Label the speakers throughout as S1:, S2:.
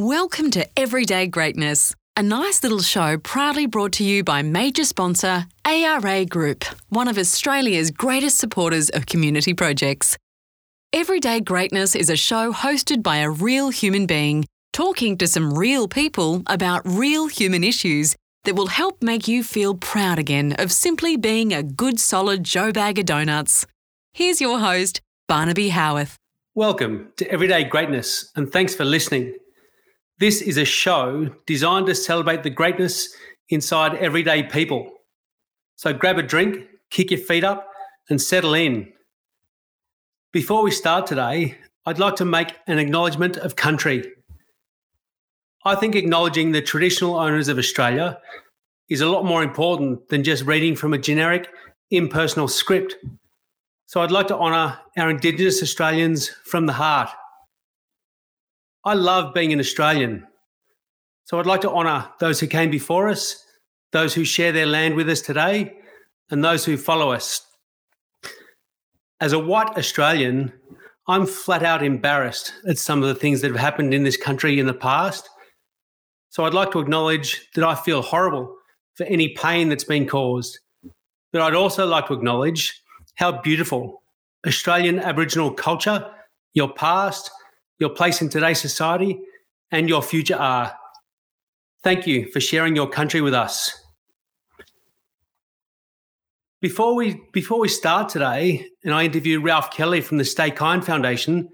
S1: Welcome to Everyday Greatness, a nice little show proudly brought to you by major sponsor ARA Group, one of Australia's greatest supporters of community projects. Everyday Greatness is a show hosted by a real human being talking to some real people about real human issues that will help make you feel proud again of simply being a good solid Joe bag of donuts. Here's your host, Barnaby Howarth.
S2: Welcome to Everyday Greatness, and thanks for listening. This is a show designed to celebrate the greatness inside everyday people. So grab a drink, kick your feet up, and settle in. Before we start today, I'd like to make an acknowledgement of country. I think acknowledging the traditional owners of Australia is a lot more important than just reading from a generic, impersonal script. So I'd like to honour our Indigenous Australians from the heart. I love being an Australian. So I'd like to honour those who came before us, those who share their land with us today, and those who follow us. As a white Australian, I'm flat out embarrassed at some of the things that have happened in this country in the past so I'd like to acknowledge that I feel horrible for any pain that's been caused. But I'd also like to acknowledge how beautiful Australian Aboriginal culture, your past, your place in today's society, and your future are. Thank you for sharing your country with us. Before we before we start today, and I interview Ralph Kelly from the Stay Kind Foundation,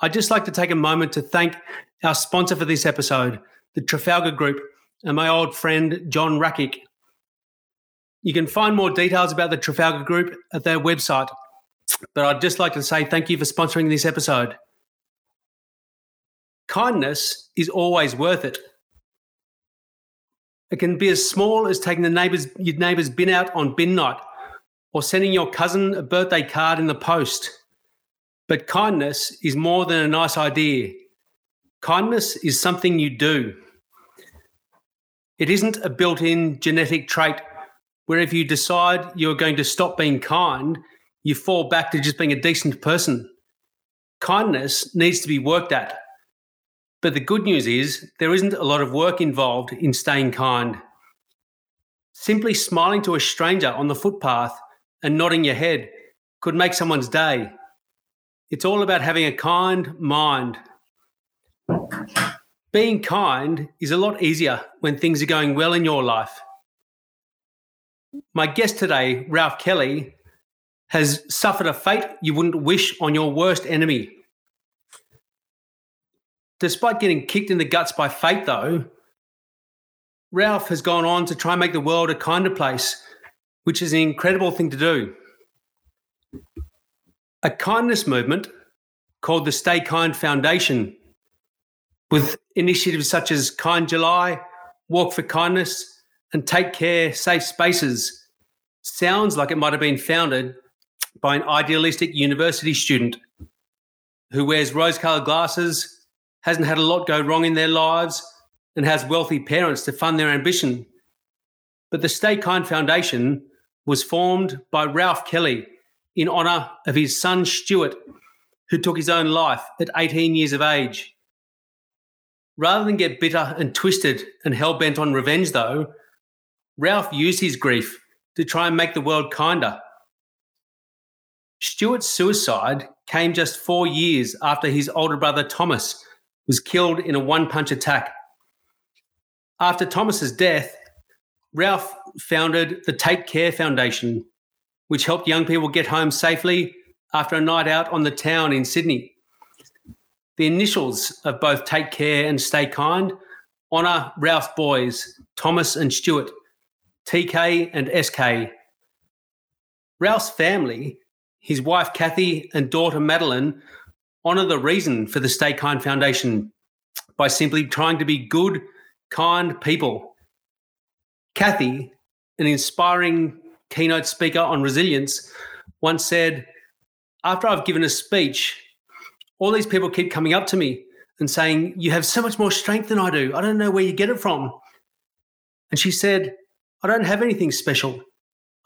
S2: I'd just like to take a moment to thank our sponsor for this episode, the Trafalgar Group, and my old friend John Rackick. You can find more details about the Trafalgar Group at their website, but I'd just like to say thank you for sponsoring this episode. Kindness is always worth it. It can be as small as taking the neighbour's your neighbour's bin out on bin night, or sending your cousin a birthday card in the post. But kindness is more than a nice idea. Kindness is something you do. It isn't a built in genetic trait where if you decide you're going to stop being kind, you fall back to just being a decent person. Kindness needs to be worked at. But the good news is there isn't a lot of work involved in staying kind. Simply smiling to a stranger on the footpath and nodding your head could make someone's day. It's all about having a kind mind. Being kind is a lot easier when things are going well in your life. My guest today, Ralph Kelly, has suffered a fate you wouldn't wish on your worst enemy. Despite getting kicked in the guts by fate, though, Ralph has gone on to try and make the world a kinder place, which is an incredible thing to do. A kindness movement called the Stay Kind Foundation with initiatives such as Kind July, Walk for Kindness, and Take Kare Safe Spaces. Sounds like it might have been founded by an idealistic university student who wears rose colored glasses, hasn't had a lot go wrong in their lives, and has wealthy parents to fund their ambition. But the Stay Kind Foundation was formed by Ralph Kelly in honour of his son Stuart, who took his own life at 18 years of age. Rather than get bitter and twisted and hell bent on revenge, though, Ralph used his grief to try and make the world kinder. Stuart's suicide came just four years after his older brother Thomas was killed in a one punch attack. After Thomas's death, Ralph founded the Take Kare Foundation, which helped young people get home safely after a night out on the town in Sydney. The initials of both Take Kare and Stay Kind honour Ralph's boys, Thomas and Stuart, TK and SK. Ralph's family, his wife Kathy and daughter Madeline, honour the reason for the Stay Kind Foundation by simply trying to be good, kind people. Kathy, an inspiring keynote speaker on resilience, once said, After I've given a speech, all these people keep coming up to me and saying, You have so much more strength than I do. I don't know where you get it from. And she said, I don't have anything special.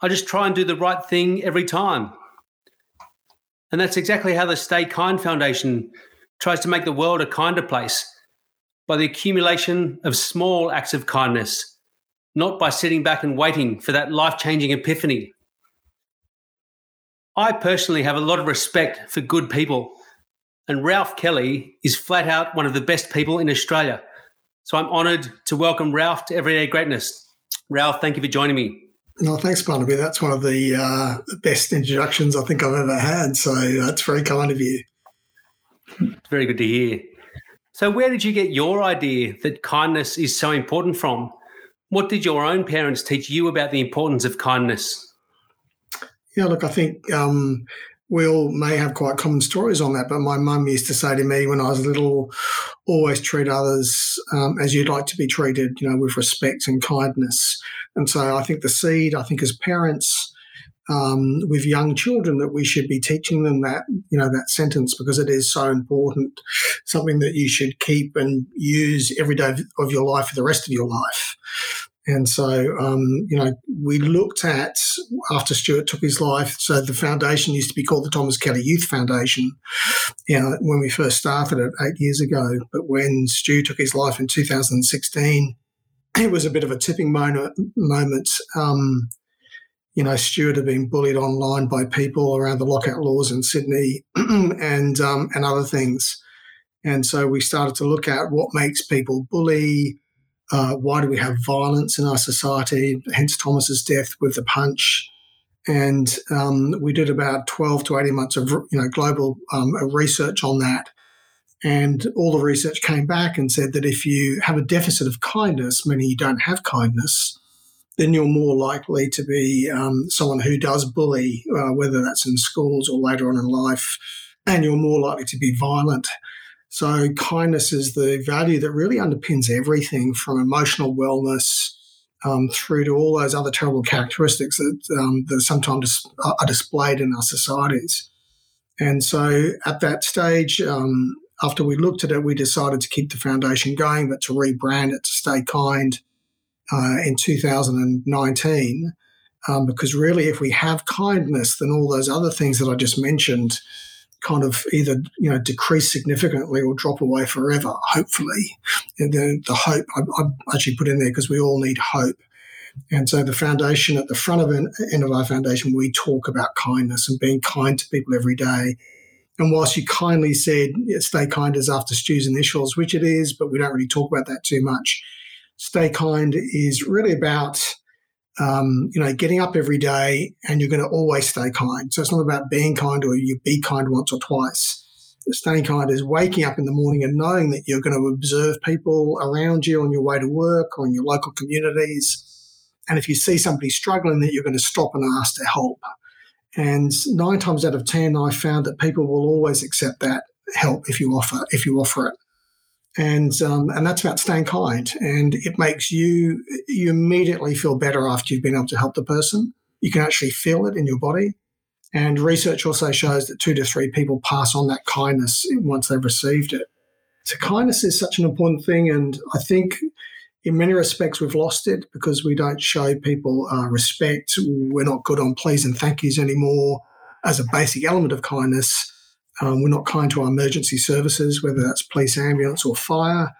S2: I just try and do the right thing every time. And that's exactly how the Stay Kind Foundation tries to make the world a kinder place by the accumulation of small acts of kindness, not by sitting back and waiting for that life changing epiphany. I personally have a lot of respect for good people, and Ralph Kelly is flat out one of the best people in Australia. So I'm honoured to welcome Ralph to Everyday Greatness. Ralph, thank you for joining me.
S3: No, thanks, Barnaby. That's one of the uh, best introductions I think I've ever had. So that's very kind of you.
S2: Very good to hear. So, where did you get your idea that kindness is so important from? What did your own parents teach you about the importance of kindness?
S3: Yeah, look, I think um, we all may have quite common stories on that, but my mum used to say to me when I was little, always treat others um, as you'd like to be treated, you know, with respect and kindness. And so I think the seed, I think as parents, um, with young children that we should be teaching them that you know that sentence because it is so important something that you should keep and use every day of your life for the rest of your life and so um, you know we looked at after stuart took his life so the foundation used to be called the thomas kelly youth foundation you know, when we first started it eight years ago but when stu took his life in 2016 it was a bit of a tipping moment, um, you know, Stuart had been bullied online by people around the lockout laws in Sydney and um, and other things. And so we started to look at what makes people bully. Uh, why do we have violence in our society? Hence Thomas's death with the punch. And um, we did about 12 to 18 months of you know global um, research on that. And all the research came back and said that if you have a deficit of kindness, meaning you don't have kindness, then you're more likely to be um, someone who does bully, uh, whether that's in schools or later on in life, and you're more likely to be violent. So, kindness is the value that really underpins everything from emotional wellness um, through to all those other terrible characteristics that, um, that sometimes are displayed in our societies. And so, at that stage, um, after we looked at it, we decided to keep the foundation going, but to rebrand it to Stay Kind uh, in 2019. Um, because really, if we have kindness, then all those other things that I just mentioned kind of either you know decrease significantly or drop away forever. Hopefully, and the, the hope I, I actually put in there because we all need hope. And so the foundation at the front of an end of our foundation, we talk about kindness and being kind to people every day. And whilst you kindly said stay kind is after Stu's initials, which it is, but we don't really talk about that too much. Stay Kind is really about um, you know getting up every day and you're going to always stay kind. So it's not about being kind or you be kind once or twice. Staying kind is waking up in the morning and knowing that you're going to observe people around you on your way to work or in your local communities. And if you see somebody struggling, that you're going to stop and ask to help. And nine times out of ten, I found that people will always accept that help if you offer if you offer it and um, and that's about staying kind. And it makes you you immediately feel better after you've been able to help the person. You can actually feel it in your body. And research also shows that two to three people pass on that kindness once they've received it. So kindness is such an important thing, and I think in many respects we've lost it because we don't show people uh, respect. We're not good on please and thank yous anymore as a basic element of kindness. Um, we're not kind to our emergency services, whether that's police, ambulance, or fire.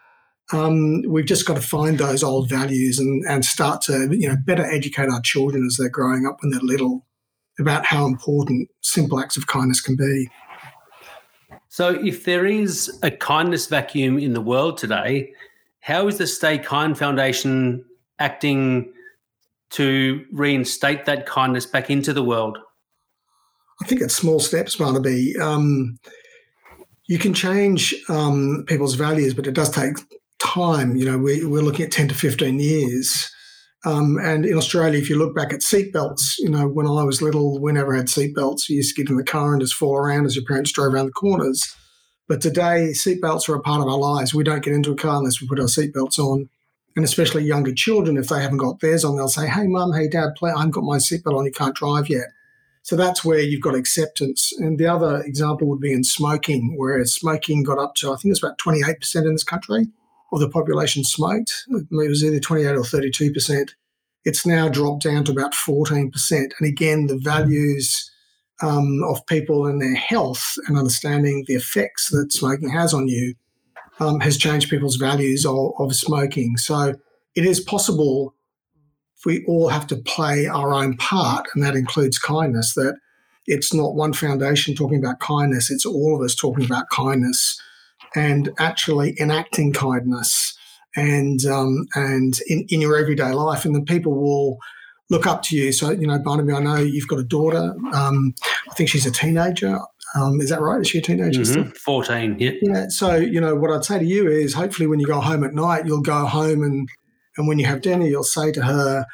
S3: Um, we've just got to find those old values and, and start to you know better educate our children as they're growing up when they're little about how important simple acts of kindness can be.
S2: So, if there is a kindness vacuum in the world today, how is the Stay Kind Foundation acting to reinstate that kindness back into the world?
S3: I think it's small steps, Barnaby. Um, you can change um, people's values, but it does take time. You know, we, we're looking at 10 to 15 years. Um, and in Australia, if you look back at seatbelts, you know, when I was little, we never had seatbelts. You used to get in the car and just fall around as your parents drove around the corners. But today, seatbelts are a part of our lives. We don't get into a car unless we put our seatbelts on. And especially younger children, if they haven't got theirs on, they'll say, Hey, mum, hey, dad, play, I haven't got my seatbelt on, you can't drive yet. So that's where you've got acceptance. And the other example would be in smoking, where smoking got up to, I think it's about 28% in this country of the population smoked. It was either 28 or 32%. It's now dropped down to about 14%. And again, the values um, of people and their health and understanding the effects that smoking has on you um, has changed people's values of, of smoking. So it is possible we all have to play our own part, and that includes kindness. That it's not one foundation talking about kindness; it's all of us talking about kindness and actually enacting kindness and um, and in, in your everyday life, and then people will look up to you. So you know, Barnaby, I know you've got a daughter. Um, I think she's a teenager. Um, is that right? Is she a teenager?
S2: Mm-hmm. Fourteen. Yeah.
S3: Yeah. So you know, what I'd say to you is, hopefully, when you go home at night, you'll go home and and when you have dinner, you'll say to her,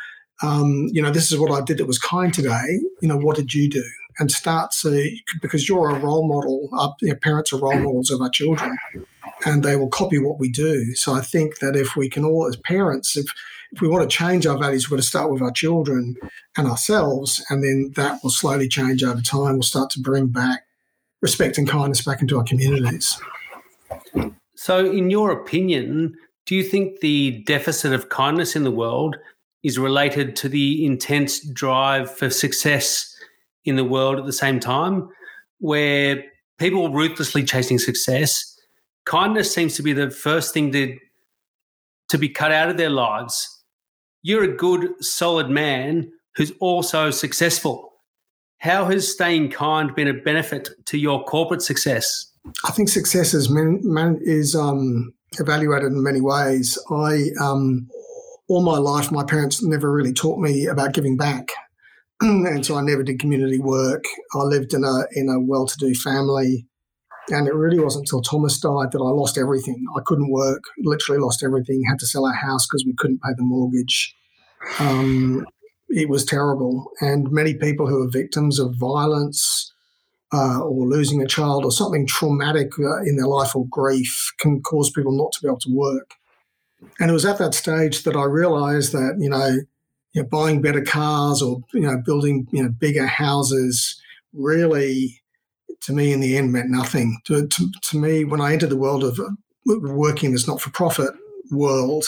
S3: um, you know, this is what I did that was kind today. You know, what did you do? And start to because you're a role model. Our, you know, parents are role models of our children, and they will copy what we do. So I think that if we can all, as parents, if if we want to change our values, we've got to start with our children and ourselves, and then that will slowly change over time. We'll start to bring back respect and kindness back into our communities.
S2: So, in your opinion, do you think the deficit of kindness in the world is related to the intense drive for success in the world at the same time, where people ruthlessly chasing success? Kindness seems to be the first thing to, to be cut out of their lives you're a good, solid man who's also successful. How has staying kind been a benefit to your corporate success?
S3: I think success is, man, man, is um, evaluated in many ways. I um, all my life, my parents never really taught me about giving back, and so I never did community work. I lived in a in a well-to-do family, and it really wasn't until Thomas died that I lost everything. I couldn't work, literally lost everything, had to sell our house because we couldn't pay the mortgage. Um, it was terrible. And many people who are victims of violence uh, or losing a child or something traumatic uh, in their life or grief can cause people not to be able to work. And it was at that stage that I realized that, you know, you know buying better cars or, you know, building, you know, bigger houses really to me in the end meant nothing. To, to, to me, when I entered the world of uh, working this not for profit world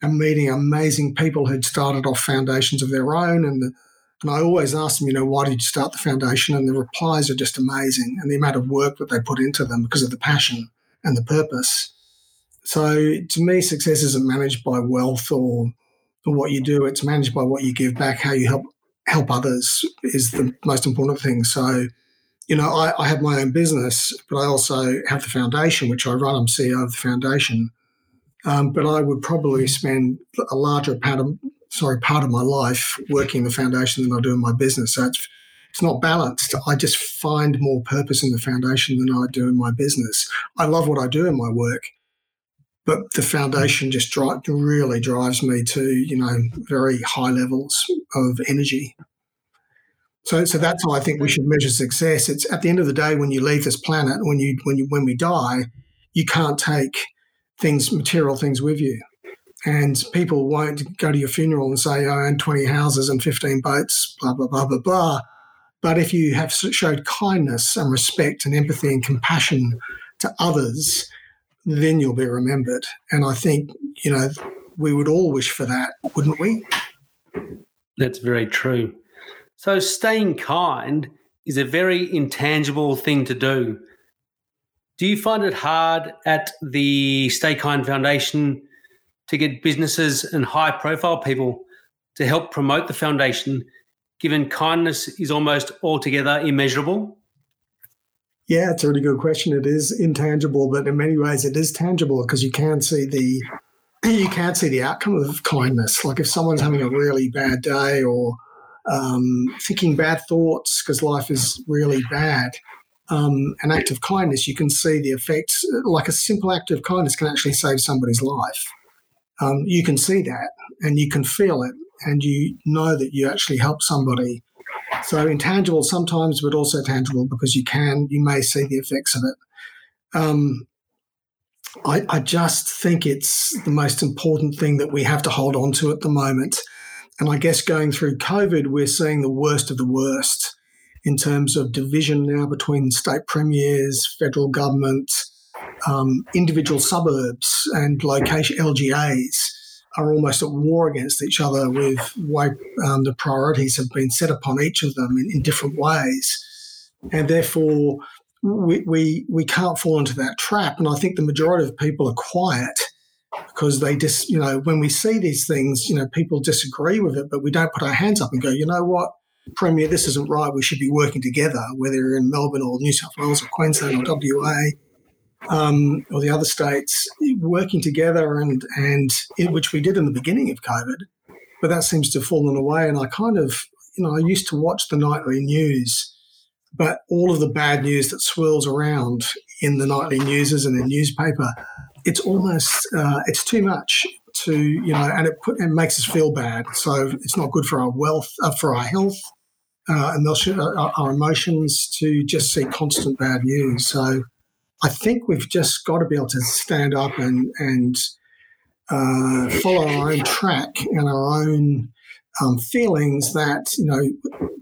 S3: and meeting amazing people who'd started off foundations of their own. And, and I always ask them, you know, why did you start the foundation? And the replies are just amazing and the amount of work that they put into them because of the passion and the purpose. So to me, success isn't managed by wealth or, or what you do. It's managed by what you give back, how you help help others is the most important thing. So you know, I, I, have my own business, but I also have the foundation, which I run. I'm CEO of the foundation. Um, but I would probably spend a larger part of, sorry, part of my life working the foundation than I do in my business. So it's, it's not balanced. I just find more purpose in the foundation than I do in my business. I love what I do in my work, but the foundation mm. just dri- really drives me to, you know, very high levels of energy. So, so that's how I think we should measure success. It's at the end of the day when you leave this planet, when you when you when we die, you can't take things, material things with you, and people won't go to your funeral and say, "I own twenty houses and fifteen boats," blah blah blah blah blah. But if you have showed kindness and respect and empathy and compassion to others, then you'll be remembered. And I think you know we would all wish for that, wouldn't we?
S2: That's very true. So, staying kind is a very intangible thing to do. Do you find it hard at the Stay Kind Foundation to get businesses and high profile people to help promote the foundation, given kindness is almost altogether immeasurable?
S3: Yeah, it's a really good question. It is intangible, but in many ways it is tangible because you can see the you can't see the outcome of kindness. Like if someone's having a really bad day or um, thinking bad thoughts because life is really bad. Um, an act of kindness, you can see the effects. Like a simple act of kindness can actually save somebody's life. Um, you can see that and you can feel it and you know that you actually help somebody. So intangible sometimes, but also tangible because you can, you may see the effects of it. Um, I, I just think it's the most important thing that we have to hold on to at the moment and I guess going through COVID, we're seeing the worst of the worst in terms of division now between state premiers, federal government, um, individual suburbs, and location LGAs are almost at war against each other with way um, the priorities have been set upon each of them in, in different ways. And therefore, we, we we can't fall into that trap. And I think the majority of people are quiet because they just, you know, when we see these things, you know, people disagree with it, but we don't put our hands up and go, you know what, Premier, this isn't right. We should be working together, whether in Melbourne or New South Wales or Queensland or WA um, or the other states, working together and and it, which we did in the beginning of COVID, but that seems to have fallen away. And I kind of, you know, I used to watch the nightly news, but all of the bad news that swirls around in the nightly newses and the newspaper, it's almost uh, it's too much to you know, and it, put, it makes us feel bad. So it's not good for our wealth, uh, for our health, uh, and our, our emotions to just see constant bad news. So I think we've just got to be able to stand up and and uh, follow our own track and our own um, feelings that you know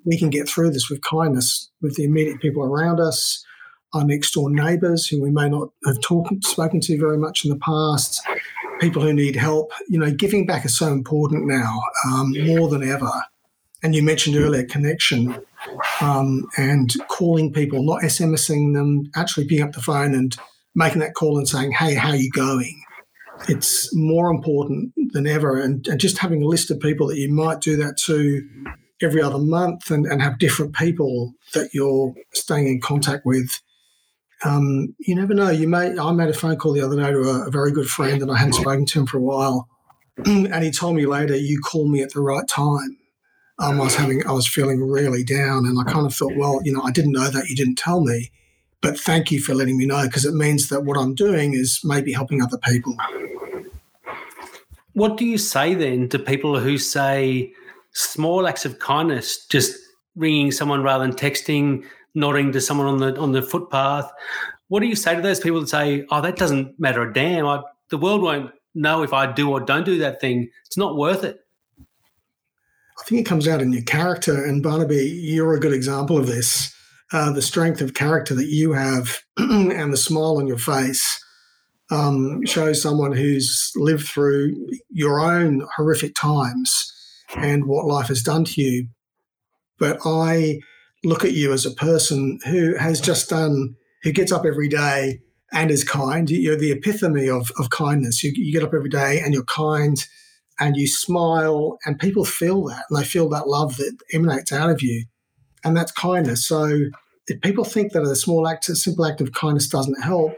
S3: we can get through this with kindness with the immediate people around us, our next door neighbours who we may not have talked spoken to very much in the past, people who need help. You know, giving back is so important now um, more than ever. And you mentioned earlier connection um, and calling people, not SMSing them, actually picking up the phone and making that call and saying, "Hey, how are you going?" It's more important than ever, and, and just having a list of people that you might do that to every other month, and, and have different people that you're staying in contact with. Um, you never know. You may. I made a phone call the other day to a, a very good friend, and I hadn't spoken to him for a while, and he told me later, "You called me at the right time." Um, I was having, I was feeling really down, and I kind of thought, well, you know, I didn't know that you didn't tell me, but thank you for letting me know because it means that what I'm doing is maybe helping other people.
S2: What do you say then to people who say small acts of kindness, just ringing someone rather than texting, nodding to someone on the on the footpath? What do you say to those people that say, "Oh, that doesn't matter a damn. I, the world won't know if I do or don't do that thing. It's not worth it."
S3: Think it comes out in your character. And Barnaby, you're a good example of this. Uh, the strength of character that you have and the smile on your face um, shows someone who's lived through your own horrific times and what life has done to you. But I look at you as a person who has just done, who gets up every day and is kind. You're the epitome of, of kindness. You, you get up every day and you're kind and you smile, and people feel that and they feel that love that emanates out of you. And that's kindness. So if people think that a small act, a simple act of kindness doesn't help,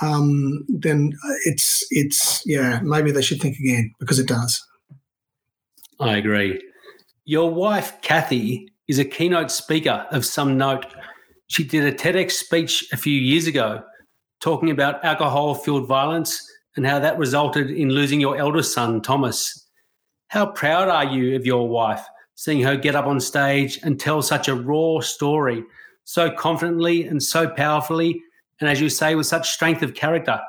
S3: um, then it's it's yeah maybe they should think again because it does.
S2: I agree. Your wife Kathy is a keynote speaker of some note. She did a TEDx speech a few years ago talking about alcohol fueled violence and how that resulted in losing your eldest son, Thomas. How proud are you of your wife, seeing her get up on stage and tell such a raw story so confidently and so powerfully, and as you say, with such strength of character?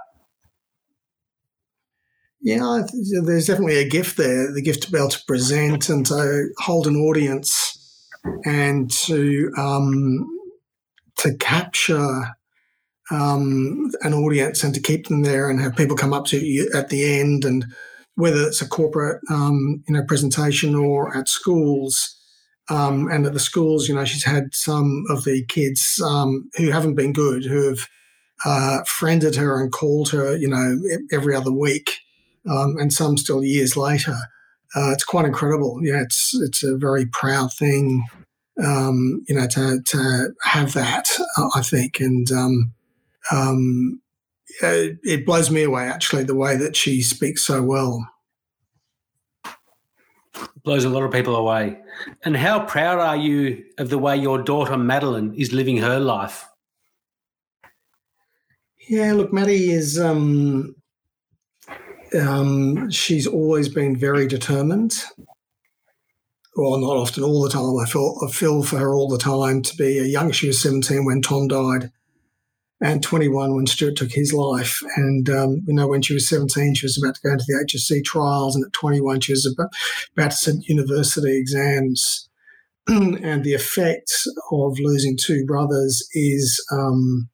S3: Yeah, there's definitely a gift there the gift to be able to present and to hold an audience and to um, to capture um, an audience and to keep them there and have people come up to you at the end. And whether it's a corporate um, you know presentation or at schools um, and at the schools you know she's had some of the kids um, who haven't been good who have uh, friended her and called her you know every other week um, and some still years later. Uh, it's quite incredible. Yeah it's it's a very proud thing um, you know to, to have that I think. And um, uh, it blows me away actually the way that she speaks so well.
S2: Blows a lot of people away. And how proud are you of the way your daughter Madeline is living her life?
S3: Yeah, look, Maddie is um, um, she's always been very determined. Well, not often, all the time. I feel I feel for her all the time. To be a young, she was seventeen when Tom died, and 21 when Stuart took his life. And, um, you know, when she was 17, she was about to go into the HSC trials. And at 21, she was about, about to sit university exams. and the effect of losing two brothers is um,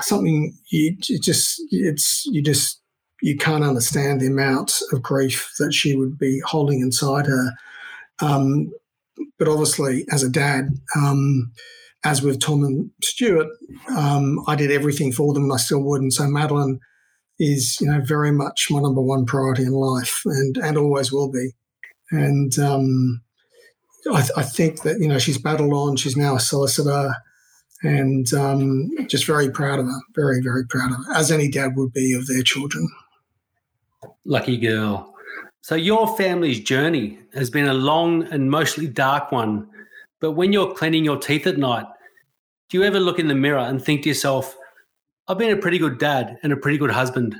S3: something you just, it's, you just, you can't understand the amount of grief that she would be holding inside her. Um, but obviously, as a dad, um, as with Tom and Stuart, um, I did everything for them, and I still would. And so Madeline is, you know, very much my number one priority in life, and and always will be. And um, I, th- I, think that you know she's battled on. She's now a solicitor, and um, just very proud of her. Very very proud of her, as any dad would be of their children.
S2: Lucky girl. So your family's journey has been a long and mostly dark one. But when you're cleaning your teeth at night, do you ever look in the mirror and think to yourself, I've been a pretty good dad and a pretty good husband?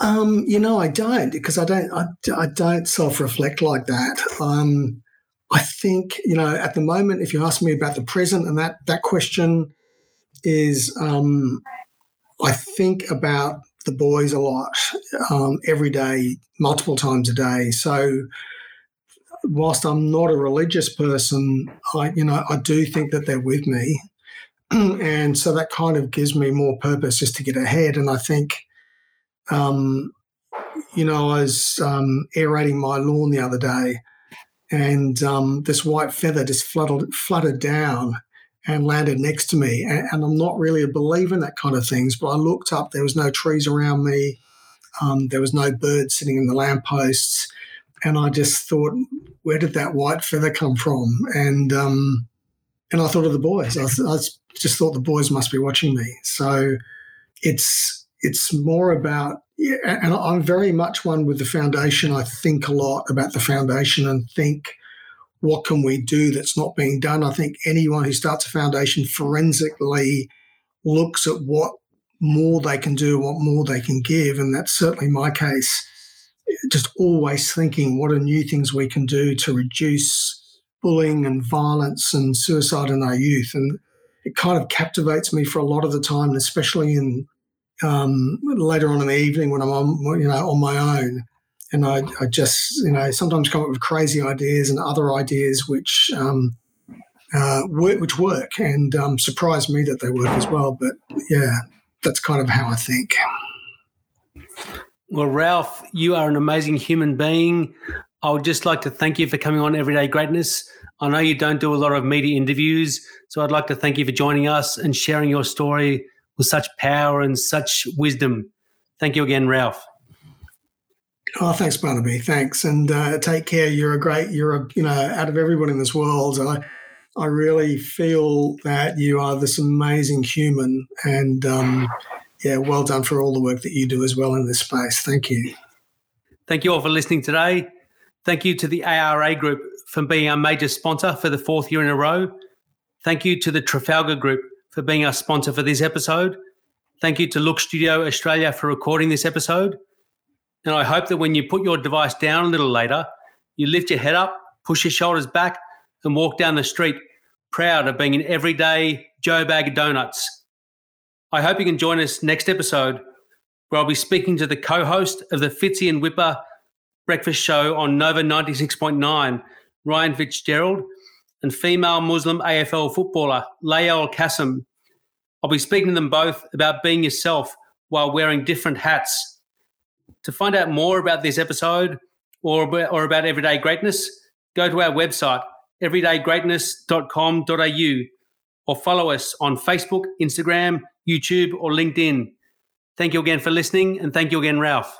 S3: Um, you know, I don't because I don't. I, I don't self-reflect like that. Um, I think you know at the moment, if you ask me about the present, and that that question is, um, I think about the boys a lot um, every day, multiple times a day. So, whilst I'm not a religious person, I you know I do think that they're with me, and so that kind of gives me more purpose just to get ahead. And I think, um, you know, I was um, aerating my lawn the other day, and um, this white feather just fluttered fluttered down and landed next to me. And, and, I'm not really a believer in that kind of things, but I looked up, there was no trees around me, um, there was no birds sitting in the lampposts. And I just thought, where did that white feather come from? And um, and I thought of the boys. I, I just thought the boys must be watching me. So it's it's more about yeah, and I'm very much one with the foundation. I think a lot about the foundation and think what can we do that's not being done? I think anyone who starts a foundation forensically looks at what more they can do, what more they can give. And that's certainly my case. Just always thinking what are new things we can do to reduce bullying and violence and suicide in our youth. And it kind of captivates me for a lot of the time, especially in um, later on in the evening when I'm on, you know, on my own and I, I, just you know sometimes come up with crazy ideas and other ideas which um, uh, work, which work and um, surprise me that they work as well. But yeah, that's kind of how I think.
S2: Well, Ralph, you are an amazing human being. I would just like to thank you for coming on Everyday Greatness. I know you don't do a lot of media interviews, so I'd like to thank you for joining us and sharing your story with such power and such wisdom. Thank you again, Ralph.
S3: Oh, thanks, Barnaby. Thanks, and uh, take care. You're a great. You're a you know out of everyone in this world. I I really feel that you are this amazing human, and um, yeah, well done for all the work that you do as well in this space. Thank you.
S2: Thank you all for listening today. Thank you to the ARA Group for being our major sponsor for the fourth year in a row. Thank you to the Trafalgar Group for being our sponsor for this episode. Thank you to Look Studio Australia for recording this episode. And I hope that when you put your device down a little later, you lift your head up, push your shoulders back, and walk down the street proud of being an everyday Joe Bag of Donuts. I hope you can join us next episode where I'll be speaking to the co host of the Fitzy and Whipper breakfast show on Nova 96.9, Ryan Fitzgerald, and female Muslim AFL footballer Layal Kassim. I'll be speaking to them both about being yourself while wearing different hats to find out more about this episode or, or about everyday greatness, go to our website, everydaygreatness.com.au, or follow us on Facebook, Instagram, YouTube, or LinkedIn. Thank you again for listening, and thank you again, Ralph.